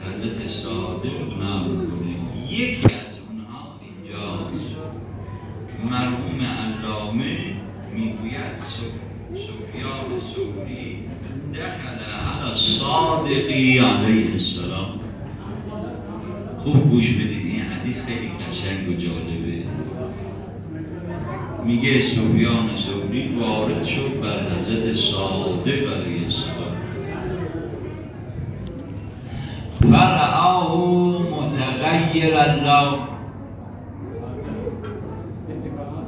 حضرت صادق نقل کنه. یکی از اونها اینجاست. مرحوم علامه می‌گوید سفیان سوری دخل علی صادقی علیه السلام. خوب گوش بدید. این حدیث خیلی قشنگ و جالبه. میگه سفیان سوری وارد شد بر حضرت صادق علیه السلام. فرعاه متغیر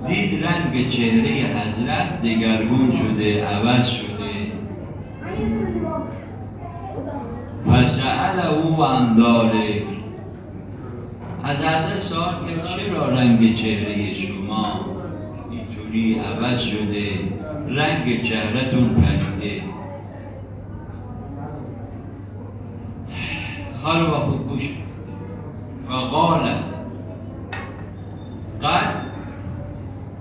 دید رنگ چهره حضرت دگرگون شده عوض شده. فسأل او ذلك از حضرت سوال کرد چرا رنگ چهره شما اینطوری عوض شده؟ رنگ چهرهتون پریده. خود گوش فقال قد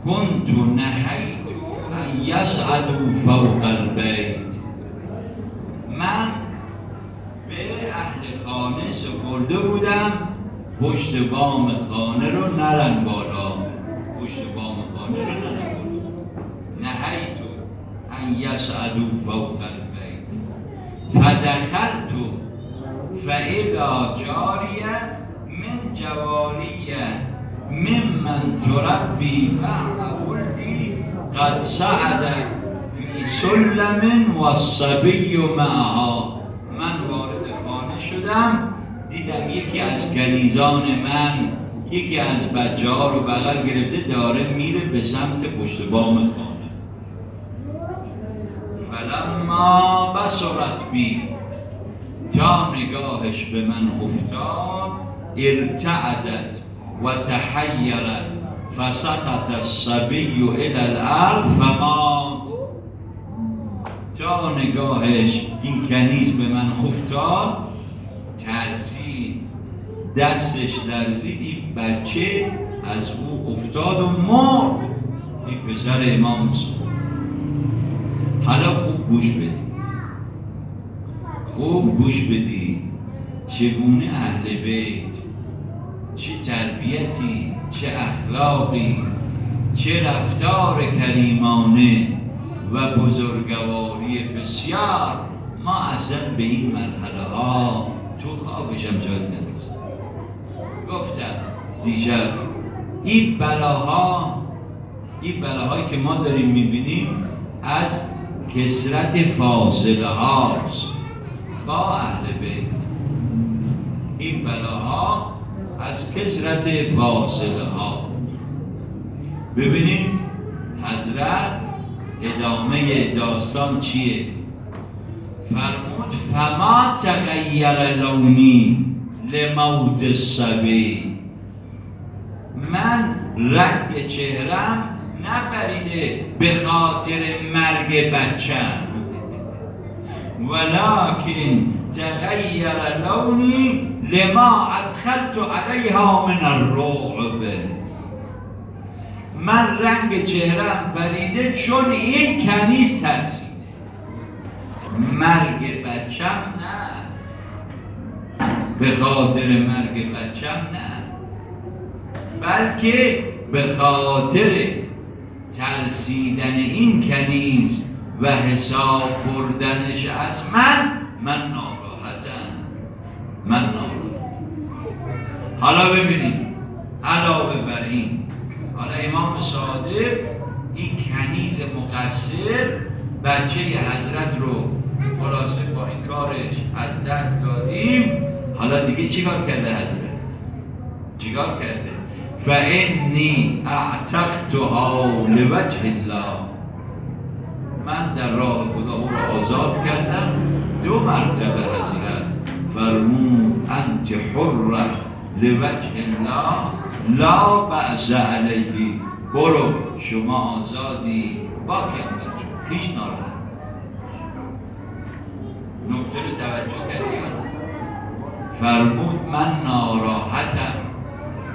كنت نهيت ان يسعدوا فوق البيت من به اهل خانه سپرده بودم پشت بام خانه رو نرن بالا. پشت بام خانه رو نرن بالا. نهیت ان یسعدوا فوق البیت. فاذا جاریه من جواریه ممن تربی بعد ولدی قد سعد فی سلم والصبی معها. من وارد خانه شدم دیدم یکی از کنیزان من یکی از بچه ها رو بغل گرفته داره میره به سمت پشت بام خانه. فلما بسرت بی تا نگاهش به من افتاد ارتعدت و تحیرت فسقط الصبی الى الارض فمات تا نگاهش این کنیز به من افتاد ترسید. دستش لرزید این بچه از او افتاد و مرد. این پسر امام حالا خوب گوش بدید. خوب گوش بدید چگونه اهل بیت چه تربیتی چه اخلاقی چه رفتار کریمانه و بزرگواری بسیار. ما اصلا به این مرحله ها تو خوابشم جاد ندست گفتم دیشب این بلاها این بلاهایی که ما داریم می‌بینیم از کسرت فاصله هاست. با اهل بیت. این بلاها از کسرت فاصله ها. ببینیم حضرت ادامه داستان چیه؟ فرمود فما تغییر لونی لموت الصبی. من رنگ چهرم نپریده به خاطر مرگ بچم. ولكن تغير لوني لما ادخلت عليها من الرعب. من رنگ چهرم پریده چون این کنیز ترسیده مرگ بچم نه. به خاطر مرگ بچم نه. بلکه به خاطر ترسیدن این کنیز و حساب بردنش از من من ناراحتم. من ناراحتم. حالا ببینیم. علاوه بر این حالا امام صادق این کنیز مقصر بچه حضرت رو خلاصه با این کارش از دست دادیم. حالا دیگه چیکار کرده حضرت؟ چیکار کرده؟ فانی اعتقتها لوجه الله. من در راه خدا او را آزاد کردم دو مرتبه حضرت فرمود انت حر لوجه الله. لا بعض علیه. برو شما آزادی. با کندر پیش ناراحت نکته رو توجه فرمود من ناراحتم.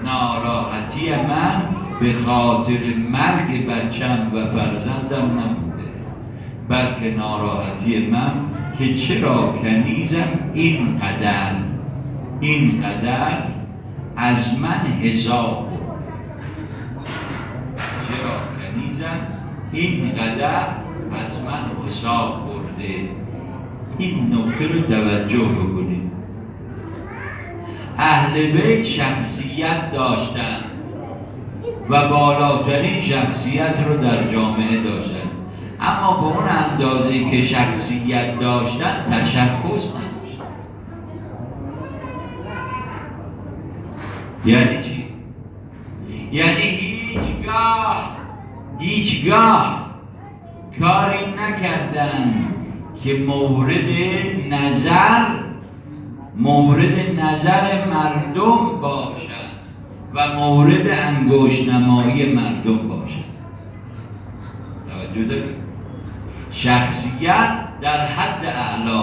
ناراحتی من به خاطر مرگ بچم و فرزندم نبوده بلکه ناراحتی من که چرا کنیزم اینقدر اینقدر از من حساب چرا کنیزم اینقدر از من حساب برده. این نکته رو توجه بکنید. اهل بیت شخصیت داشتن و بالاترین شخصیت رو در جامعه داشتن. اما به اون اندازه که شخصیت داشتن تشخص نداشتن یعنی چی؟ یعنی هیچگاه هیچگاه کاری نکردن که مورد نظر مورد نظر مردم باشد و مورد انگوش نمایی مردم باشد. توجه دارید؟ شخصیت در حد اعلا.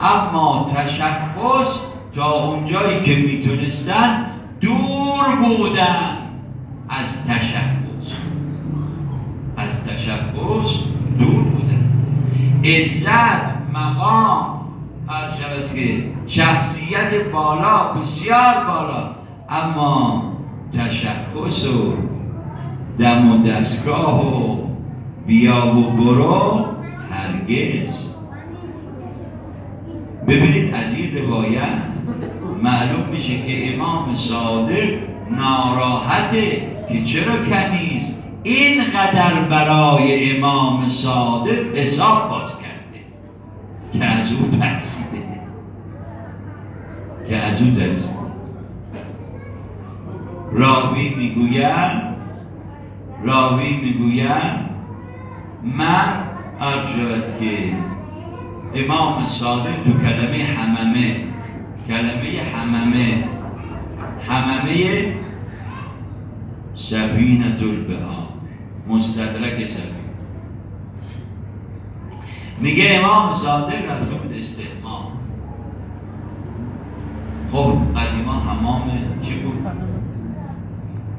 اما تشخص تا اونجایی که می‌تونستن دور بودن از تشخص. از تشخص دور بودن. عزت مقام هر که شخصیت بالا بسیار بالا. اما تشخص و دم و دستگاه و بیا و برو هرگز. ببینید از این روایت معلوم میشه که امام صادق ناراحته که چرا کنیز اینقدر برای امام صادق حساب باز کرده که از او ترسیده. که از او ترسیده. راوی می‌گوید راوی می‌گوید من عرض شود که امام صادق تو کلمه حممه کلمه حممه حممه سفینت البها مستدرک سفینه میگه امام صادق رفته بود استحمام خب قدیما حمام چی بود؟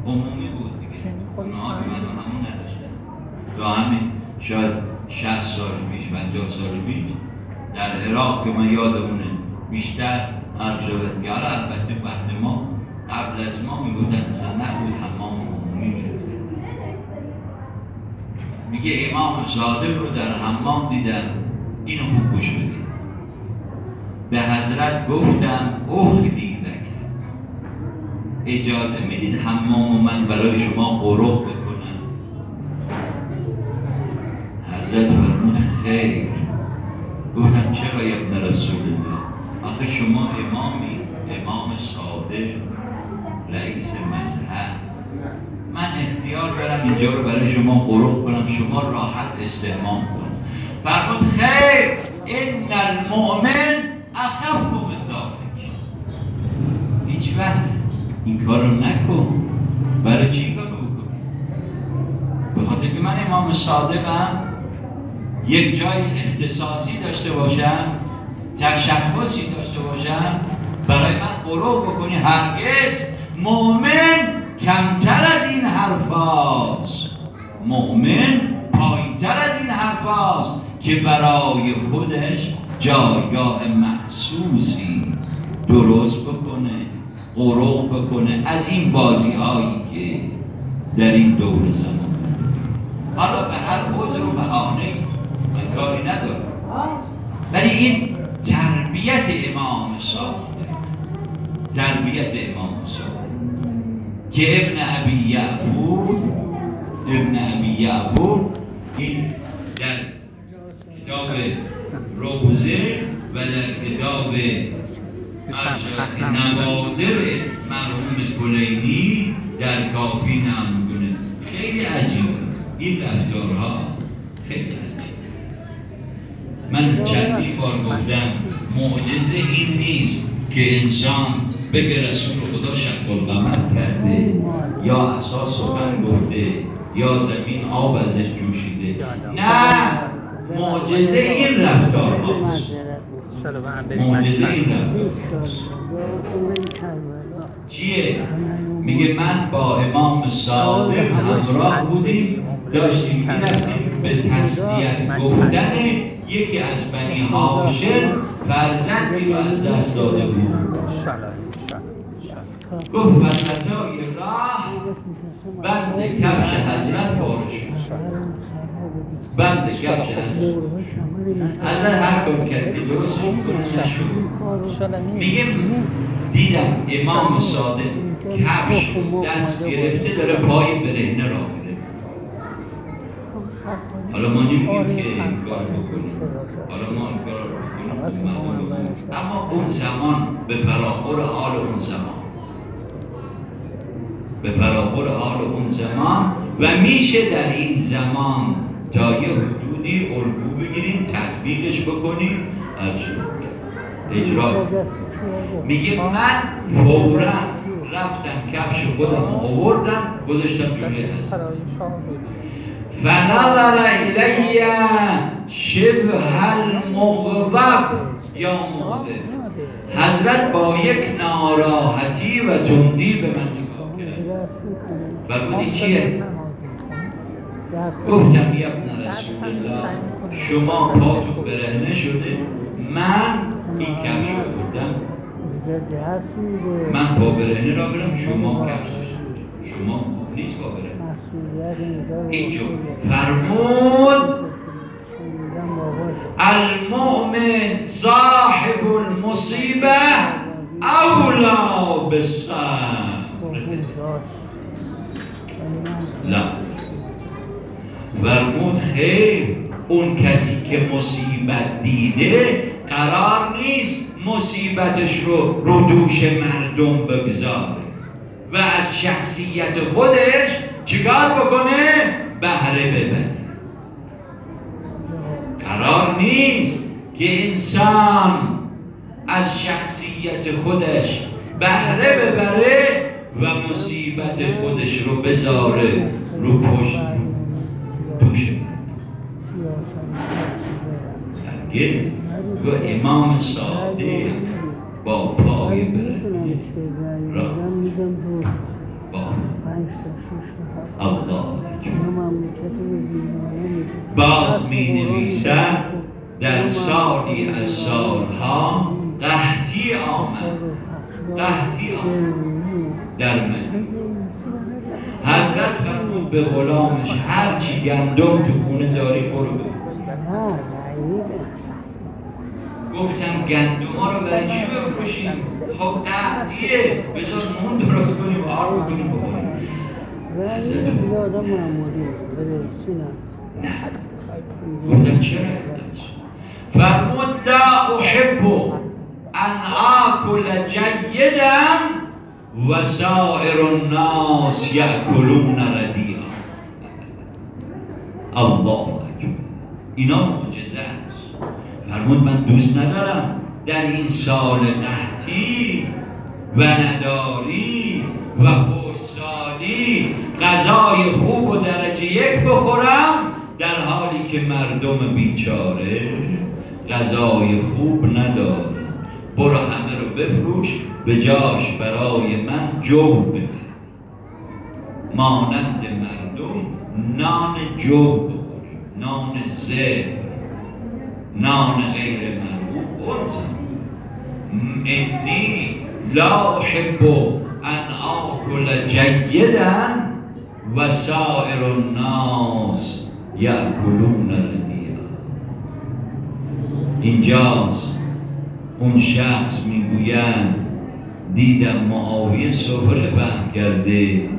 عمومی بود دیگه. اونها همون نداشتن. یا همین شاید 60 سال پیش 50 سال پیش در عراق که من یادمونه بیشتر که البته وقت ما قبل از ما می‌گفتن اصلا نبود حمام عمومی میگه امام صادق رو در حمام دیدم اینو خوب گوش بدید. به حضرت گفتم اخلی لک اجازه می‌دید حمام من برای شما قروب حضرت فرمود خیر. گفتم چرا ابن رسول الله؟ آخه شما امامی امام صادق رئیس مذهب. من اختیار دارم اینجا رو برای شما قروب کنم شما راحت استعمام کن. فرمود خیر این المؤمن اخف من دارک هیچ وقت این کار رو نکن. برای چی کار بکن به خاطر که من امام صادقم. یک جای اختصاصی داشته باشم تشخصی داشته باشم برای من قروب بکنی. هرگز مؤمن کمتر از این حرفاست مؤمن پایینتر از این حرفاست که برای خودش جایگاه مخصوصی درست بکنه قروب بکنه. از این بازی هایی که در این دور زمان. حالا به هر عذر و بهانه من کاری ندارم. ولی این تربیت امام صادق تربیت امام صادق. که ابن ابی یعفور ابن ابی یعفور این در کتاب روزه و در کتاب نوادر مرحوم کلینی در کافی نمونه خیلی عجیبه. این رفتارها خیلی عجیبه. بار گفتم معجزه این نیست که انسان بگه رسول خدا شک القمر کرده یا اساس سخن گفته یا زمین آب ازش جوشیده. نه معجزه این رفتار هاست. معجزه این رفتار چیه؟ میگه من با امام صادق همراه بودیم داشتیم می‌رفتیم به تسلیت گفتن یکی از بنی هاشم فرزندی رو از دست داده بود. گفت وسطای راه بند کفش حضرت بارش بند کفش حضرت. حضرت هر کار کرد که درستش نشد میگه دیدم امام صادق کفش دست گرفته داره پای برهنه را میره. حالا ما نمیگیم که این کار بکنیم حالا ما این کار رو بکنیم اما اون زمان به فراخور حال اون زمان. به فراخور حال اون زمان و میشه در این زمان تا یه حدودی الگو بگیریم تطبیقش بکنیم. اجرا. میگه من فورا رفتم کفش خودم آوردم گذاشتم جلوی فنظر الی شبه المغضب یا مغضب حضرت با یک ناراحتی و تندی به من نگاه کرد. فرمودی چیه؟ گفتم ابن رسول الله شما پاتون برهنه شده. من این کفش رو بردم. من پا برهنه را برم شما کفش. شما نیست پا برهنه. اینجا فرمود المؤمن صاحب المصیبه اولا بالصبر. لا. فرمود خیر اون کسی که مصیبت دیده قرار نیست مصیبتش رو رو دوش مردم بگذاره. و از شخصیت خودش چیکار بکنه؟ بهره ببره. قرار نیست که انسان از شخصیت خودش بهره ببره و مصیبت خودش رو بذاره رو پشت. رو دوش هرگز. و امام صادق با پای بره. را. با. الله باز می نویسن در سالی از سالها قحطی آمد. قحطی آمد. در مدینه. حضرت فرمود به غلامش هرچی گندم تو خونه داری برو بخور. گفتم گندم ها رو برای چی بفروشیم خب قحطیه. بذار نون درست کنیم آر بکنیم بخوریم حضرت نه گفتم چرا فرمود لا احب ان آکل جیدا و سائر الناس یأکلون ردیعا الله اکبر اینا معجزه است فرمود من دوست ندارم در این سال قحطی و نداری و خوشسالی غذای خوب و درجه یک بخورم در حالی که مردم بیچاره غذای خوب نداره برو همه رو بفروش به جاش برای من جو بده مانند مردم نان جو بخوریم نان زبر نان غیر مرغوب انزم انی لا احب ان آکل جیدا و سائر الناس یأکلون ردیعا اینجاست اون شخص می‌گویند دیدم معاویه سفره پهن کرده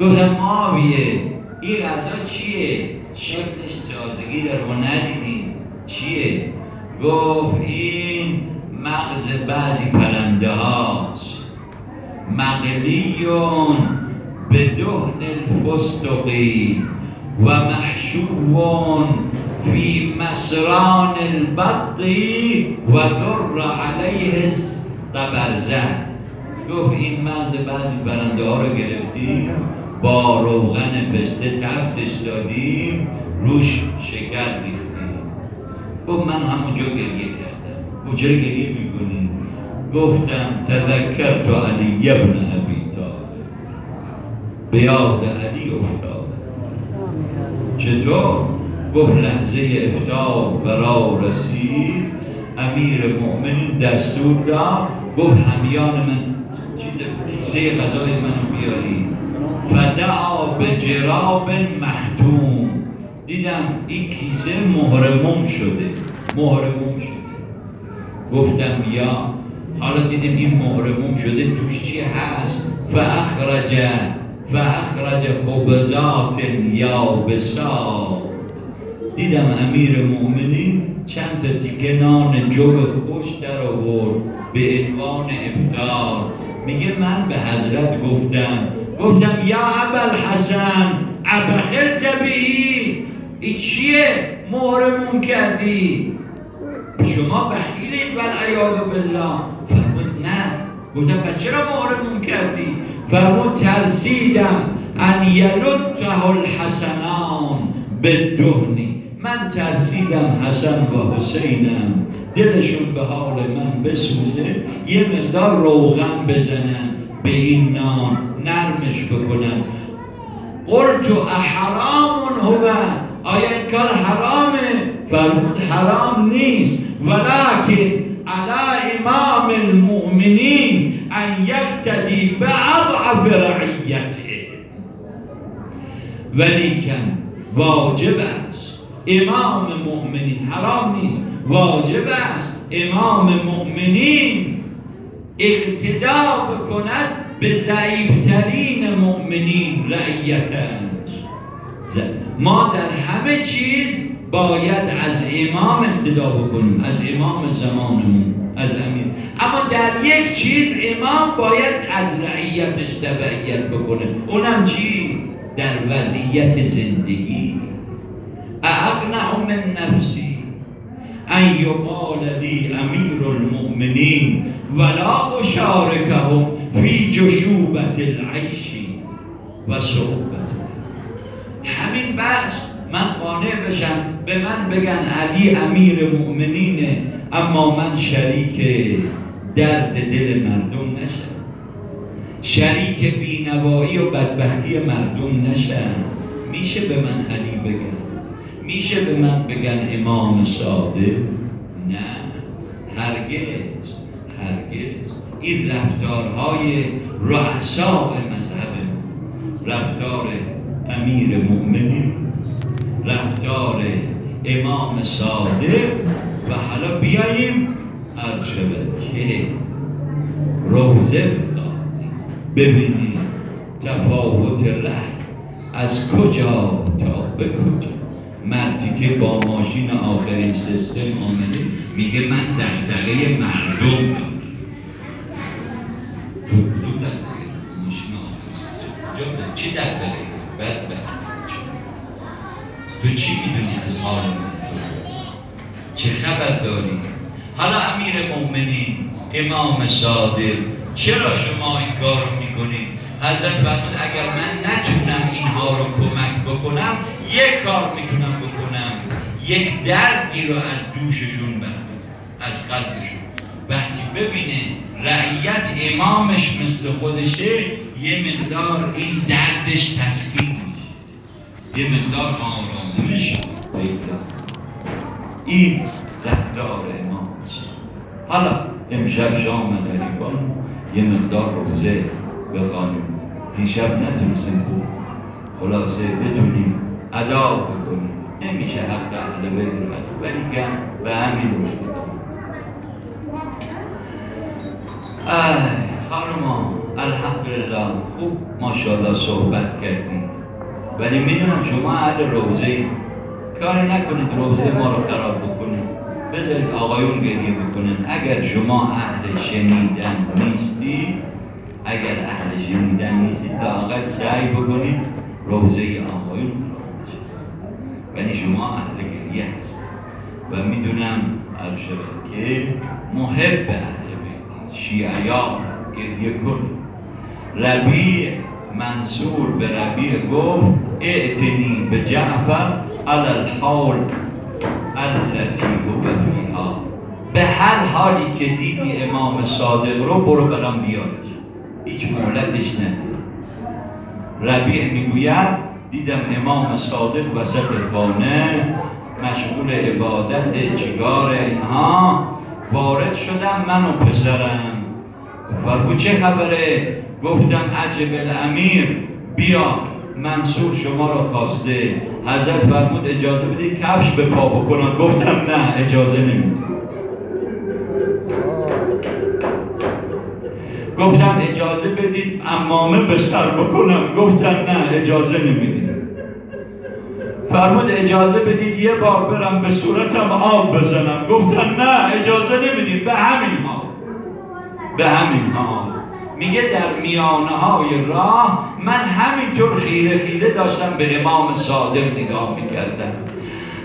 گفتم معاویه این غذا چیه؟ شکلش تازگی در ما ندیدیم چیه؟ گفت این مغز بعضی پرنده هاست مقلیون به دهن الفستقی و محشوون فی مسران البطی و ذر علیه قبرزن گفت این مغز بعضی پرنده ها رو گرفتیم با روغن پسته تفتش دادیم روش شکر ریختیم. گفت من همونجا گریه کردم. چرا گریه می‌کنی؟ گفتم تذکر تو علی ابن به یاد علی افتادم چطور؟ گفت لحظه افتار فرا رسید. امیر مؤمنین دستور داد. گفت همیان من چیز کیسه غذای منو بیاری. فدعا به جراب مختوم. دیدم این کیسه مهرموم شده. مهرموم شده. گفتم یا حالا دیدیم این مهرموم شده توش چی هست؟ فاخرج فاخرج خبزات یا بسات دیدم امیر مؤمنین چند تا تیکه نان خوش در آورد به عنوان افتار میگه من به حضرت گفتم گفتم یا ابل حسن ابخل جبی ای چیه مهرمون کردی. شما بخیلید والعیاذ بالله. فرمود نه. گفتم چرا مهرمون کردی؟ فرمود ترسیدم ان یلده الحسنان به دهنی من ترسیدم حسن و حسینم. دلشون به حال من بسوزه. یه مقدار روغن بزنن. به این نام نرمش بکنن. قلت احرام هو. آیا این کار حرامه؟ فرمود حرام نیست. ولكن على امام المؤمنین. ان یقتدی به اضعف رعیته ولیکن واجب است. امام مؤمنین حرام نیست. واجب است امام مؤمنین اقتدا بکند به ضعیفترین مؤمنین رعیتش. ما در همه چیز باید از امام اقتدا بکنیم از امام زمانمون از امیر. اما در یک چیز امام باید از رعیتش تبعیت بکنه. اونم چی؟ در وضعیت زندگی. اقنع من نفسی ان یقال لی امیر المؤمنین ولا اشارکهم فی جشوبت العیش و صحبت همین بحث من قانع بشم به من بگن علی امیر مؤمنینه اما من شریک درد دل مردم نشم. شریک بینوایی و بدبختی مردم نشم. میشه به من علی بگن؟ میشه به من بگن امام صادق؟ نه. هرگز هرگز. این رفتارهای رؤساء مذهب رفتار امیر مؤمنین. رفتار امام صادق و حالا بیاییم عرض شود که روزه بخوانیم. ببینیم تفاوت ره از کجا تا به کجا. مردی که با ماشین آخرین سیستم آمده میگه من دقدقه مردم دارم. ماشین آخرین سیستم. چی دقدقه بد بد تو چی می‌دونی از حال من چه خبر داری؟ حالا امیر مؤمنین امام صادق چرا شما این کار رو می‌کنید؟ حضرت فرمود اگر من نتونم اینها رو کمک بکنم یک کار می‌تونم بکنم. یک دردی رو از دوششون بردارم از قلبشون. وقتی ببینه رعیت امامش مثل خودشه یه مقدار این دردش تسکین یه مقدار آرامش پیدا این رفتار امام حالا امشب شام غریبان یه مقدار روزه بخوانیم. دیشب نتونستیم خوب خلاصه بتونیم ادا بکنیم. نمیشه حق اهل بیت رو ولی کم به همین رو خانما الحمدلله خوب ماشاءالله صحبت کردید. ولی می‌دونم شما اهل روزه کاری نکنید روزه ما رو خراب بکنید. بذارید آقایون گریه بکنن. اگر شما اهل شنیدن نیستید اگر اهل شنیدن نیستید لاقل سعی بکنید روزه آقایون خراب نشه. ولی شما اهل گریه هست و می‌دونم عرض شود که محب اهل بیتی شیعیان گریه کن ربیع منصور به ربیع گفت اعتنی به جعفر علی الحال التي هو فیها. به هر حالی که دیدی امام صادق رو برو برام بیارش. هیچ مهلتش نده. ربیع می‌گوید دیدم امام صادق وسط خانه مشغول عبادت جگار اینها. وارد شدم من و پسرم. فرمود چه خبره؟ گفتم عجب الامیر بیا. منصور شما را خواسته. حضرت فرمود اجازه بدید کفش به پا بکنم. گفتم نه اجازه نمیده گفتم اجازه بدید امامه به سر بکنم. گفتم نه اجازه نمی‌دید فرمود اجازه بدید یه بار برم به صورتم آب بزنم. گفتم نه اجازه نمی‌دید. به همین حال. به همین حال. میگه در میانه های راه من همینطور خیره خیره داشتم به امام صادق نگاه می‌کردم.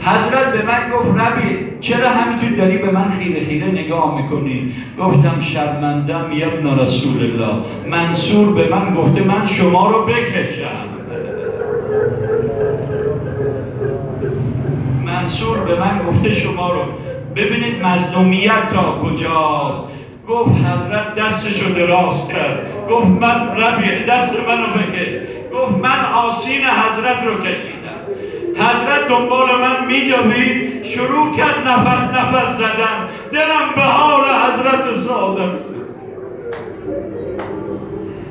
حضرت به من گفت ربی چرا همینطور داری به من خیره خیره نگاه می‌کنی؟ گفتم شرمندم یبن رسول الله. منصور به من گفته من شما رو بکشم. منصور به من گفته شما رو. ببینید مظلومیت تا کجاست؟ گفت حضرت دستشو دراز کرد. گفت من ربی دست منو بکش. گفت من آسین حضرت رو کشیدم. حضرت دنبال من میدوید. شروع کرد نفس نفس زدن. دلم به حال حضرت صادق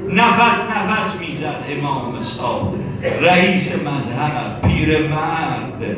نفس نفس می‌زد امام صادق رئیس مذهب پیر مرد.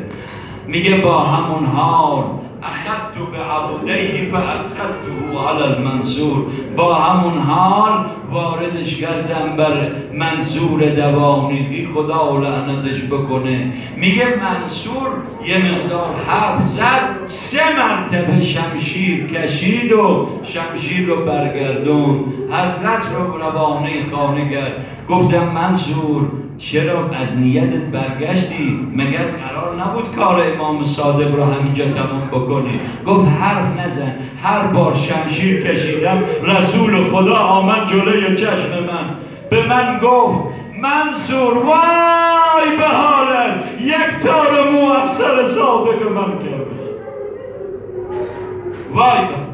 میگه با همون حال اخذت به فادخلته علی المنصور. با همون حال واردش کردم بر منصور دوانیگی خدا لعنتش بکنه. میگه منصور یه مقدار حرف زد سه مرتبه شمشیر کشید و شمشیر رو برگردون حضرت رو روانه خانه کرد. گفتم منصور چرا از نیتت برگشتی؟ مگر قرار نبود کار امام صادق رو همینجا تمام بکنی؟ گفت حرف نزن. هر بار شمشیر کشیدم رسول خدا آمد جلوی چشم من. به من گفت منصور وای به حالت یک تار مو از سر صادق من کرد. وای به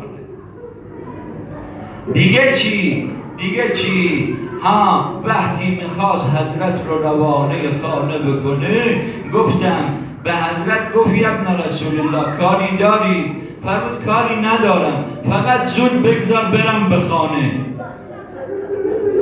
دیگه چی؟ دیگه چی؟ ها وقتی می‌خواست حضرت رو روانه خانه بکنه گفتم به حضرت گفت ابن رسول الله کاری داری؟ فرمود کاری ندارم فقط زود بگذار برم به خانه.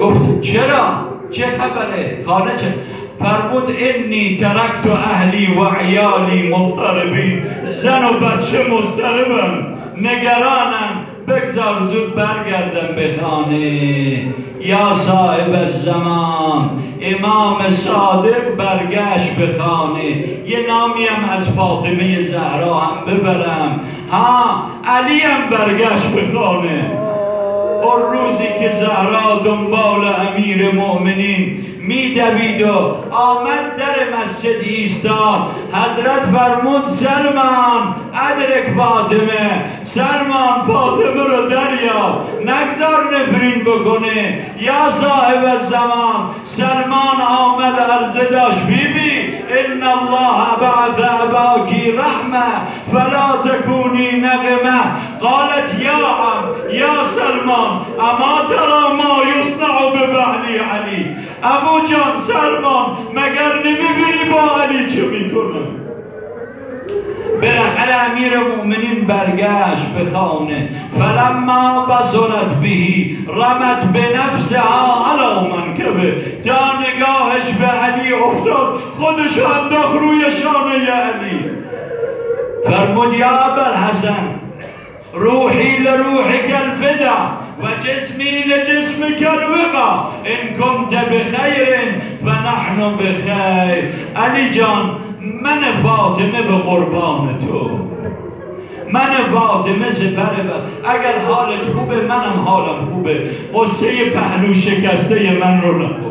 گفت چرا؟ چه خبره؟ خانه چه؟ فرمود انی ترکت اهلی و عیالی مضطربین زن و بچه مضطربم نگرانم بگذار زود برگردم به خانه. یا صاحب زمان امام صادق برگشت به خانه. یه نامی هم از فاطمه زهرا هم ببرم. ها علی هم برگشت به خانه. اون روزی که زهرا دنبال امیر مؤمنین میدوید و آمد در مسجد ایستاد حضرت فرمود سلمان ادرک فاطمه سلمان فاطمه رو دریاب نگذار نفرین بکنه. یا صاحب زمان سلمان آمد عرضه داشت بیبی إن الله بعث أباك رحمة فلا تكوني نغمة. قالت يا عم يا سلمان أما ترى ما يصنع ببعلي علي؟ أبو جان سلمان مگر نمیبینی با علی چه میکنه بالاخره امیر مؤمنین برگشت به خانه. فلما بصرت بهی رمت به نفسها علا منکبه تا نگاهش به علی افتاد خودش انداخت روی شانه علی. فرمود یا حسن روحی لروحك الفدا وجسمي لجسمك الوقا إن كنت بخير فنحن بخير علی جان من فاطمه به قربان تو. من فاطمه سپر اگر حالت خوبه منم حالم خوبه. قصه پهلو شکسته من رو نخور.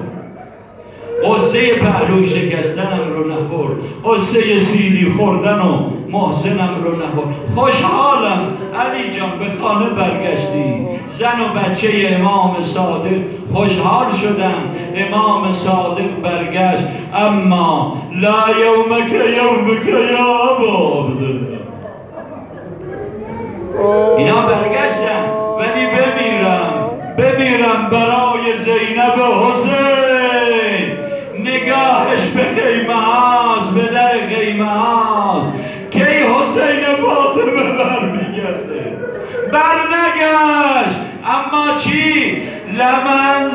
قصه پهلو شکستنم رو نخور. قصه سیدی خوردن و محسنم رو نخور. خوشحالم علی جان به خانه برگشتی. زن و بچه امام صادق خوشحال شدم. امام صادق برگشت. اما لا یومک یومک یا ابو اینا برگشتن ولی بمیرم. بمیرم برای زینب حسین. به خیمه هاست به در خیمه هاست کی حسین فاطمه برمیگرده؟ برنگشت. اما چی؟ لمن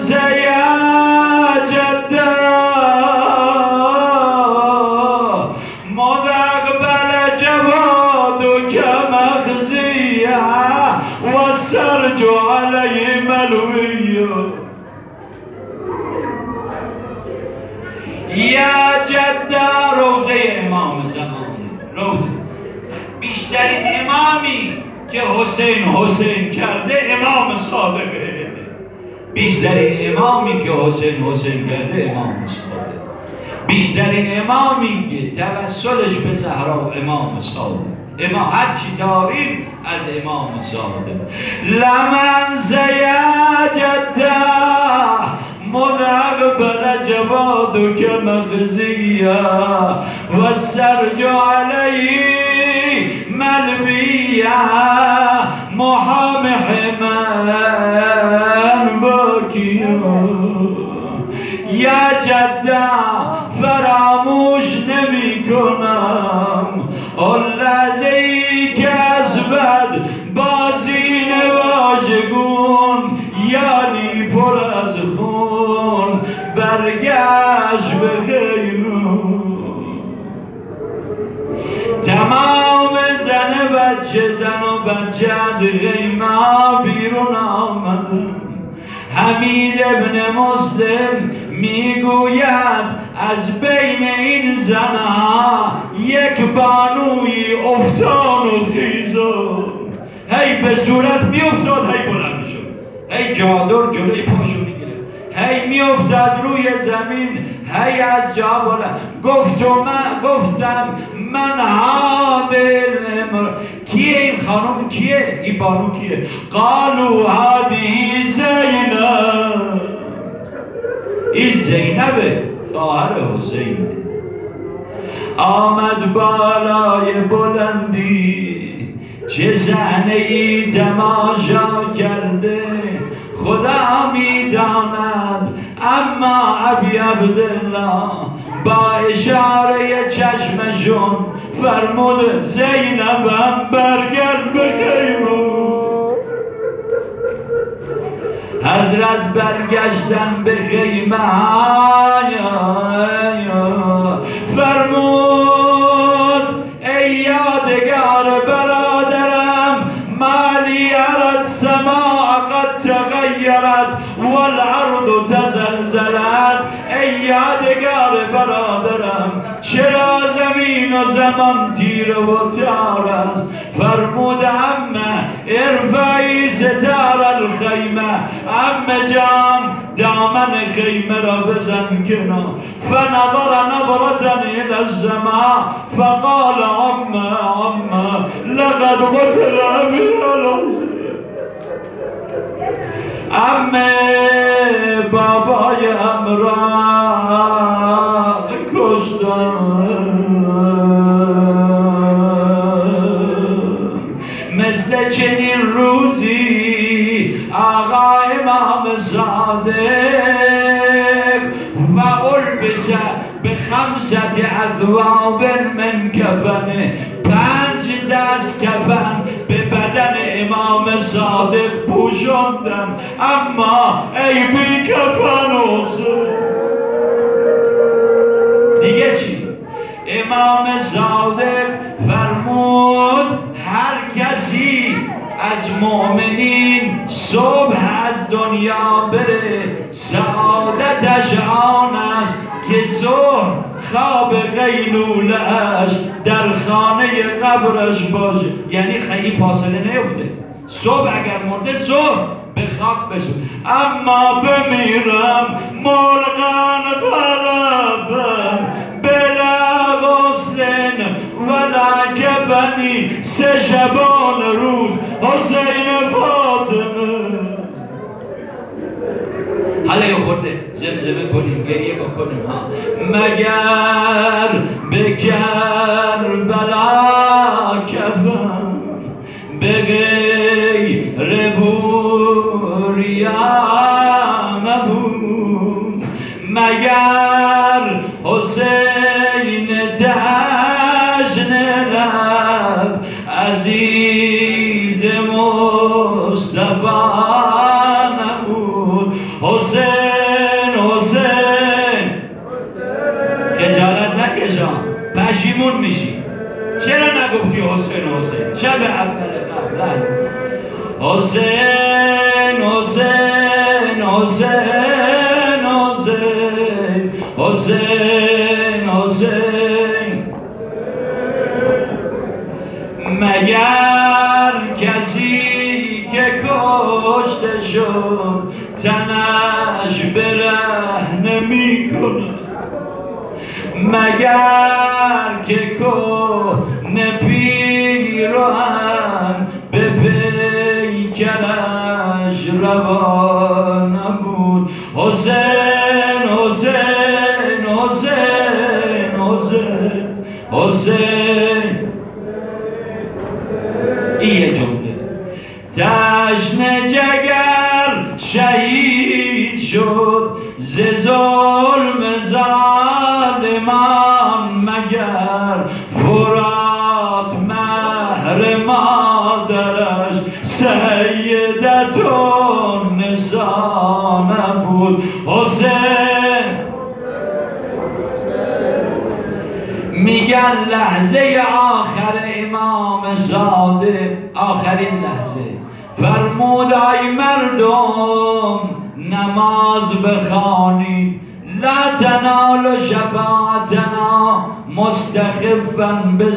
که حسین حسین کرده امام صادقه بیشترین امامی که حسین حسین کرده امام صادق. بیشترین امامی که توسلش به زهرا امام صادق. هر چی داریم از امام صادق. لمن زیجده منقبل جوادك مغزيا والسرج عليه ملبيا محام حمان باكيا یا جده زن و بچه از غیمه بیرون آمدن حمید ابن مسلم می‌گوید از بین این زنها یک بانوی افتان و خیزان هی به صورت میافتاد هی بلند می‌شد. هی جادر جلوی پاشو می‌گیره هی میافتاد روی زمین هی از جا بلند گفت و من گفتم من هادل کیه این خانم؟ کیه؟ این بانو کیه؟ قالو هادی زینب. این زینبه خواهر حسین. آمد بالای بلندی چه زهنه ای تماشا کرده. خدا می‌داند اما ابی عبدالله با اشاره چشمشون فرمود زینبم برگرد به حضرت برگشتن به خیمه فرمود یادگار برادرم. چرا زمین و زمان تیر و تار فرمود امه ارفعی ستار الخیمه. امه جان دامن خیمه را بزن کنار. فنظر نظرة الى السماء فقال امه امه لقد قتل ابي امه بابای امرا کشتن مثل چنین روزی آقا امام صادق و البس به خمسة اذواب من کفنه پنج دست کفن. صادق پوشندن اما ای بی کفن دیگه چی؟ امام صادق فرمود هر کسی از مؤمنین صبح از دنیا بره سعادتش آن است که ظهر خواب قیلولش در خانه قبرش باشه. یعنی خیلی فاصله نیفته. صبح اگر مرده صبح به خواب بشه اما بمیرم ملغن فلفن بلا غسلن ولا کفنی سه شبان روز. حسین فاطمه. حالا یه خورده زمزمه کنیم گریه بکنیم ها. مگر به کربلا کفن به مریم نبود مگر حسین جشن رب عزیز مصطفی نبود حسین حسین. خجالت نکشان پشیمون میشی. چرا نگفتی حسین حسین؟ شب اول قبل حسین. حسین حسین نسانه بود حسین. میگن لحظه آخر امام صادق. آخرین لحظه. فرمود ای مردم نماز بخوانید. لا تنال شفاعتنا مستخفا به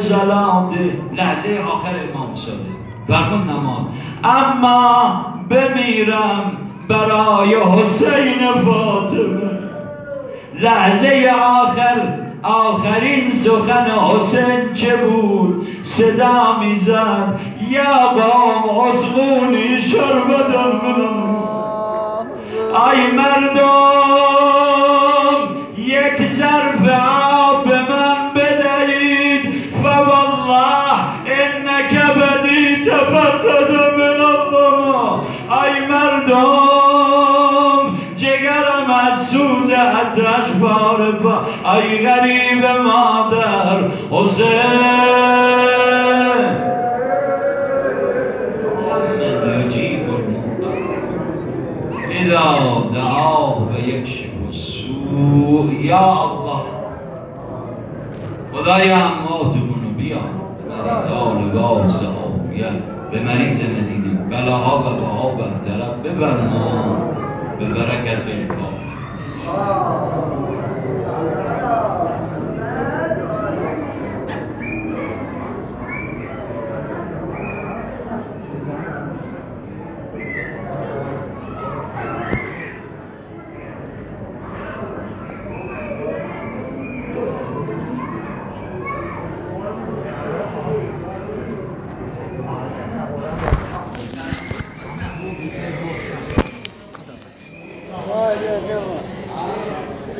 لحظه آخر امام صادق. فرمود نماز. اما بمیرم برای حسین فاطمه. لحظه آخر آخرین سخن حسین چه بود؟ صدا می‌زد یا قوم اسقونی شربتم من ای مردم یک ظرف سوز عطرش بار با. ای غریب مادر حسین محمد یجیب اذا دعاه و السوء. یا الله. خدای اماتمون رو بیا. مریضا لباس آبیت به مریض مدینه. بلاها و بها برطرف ببرما. به برکت الکام Oh.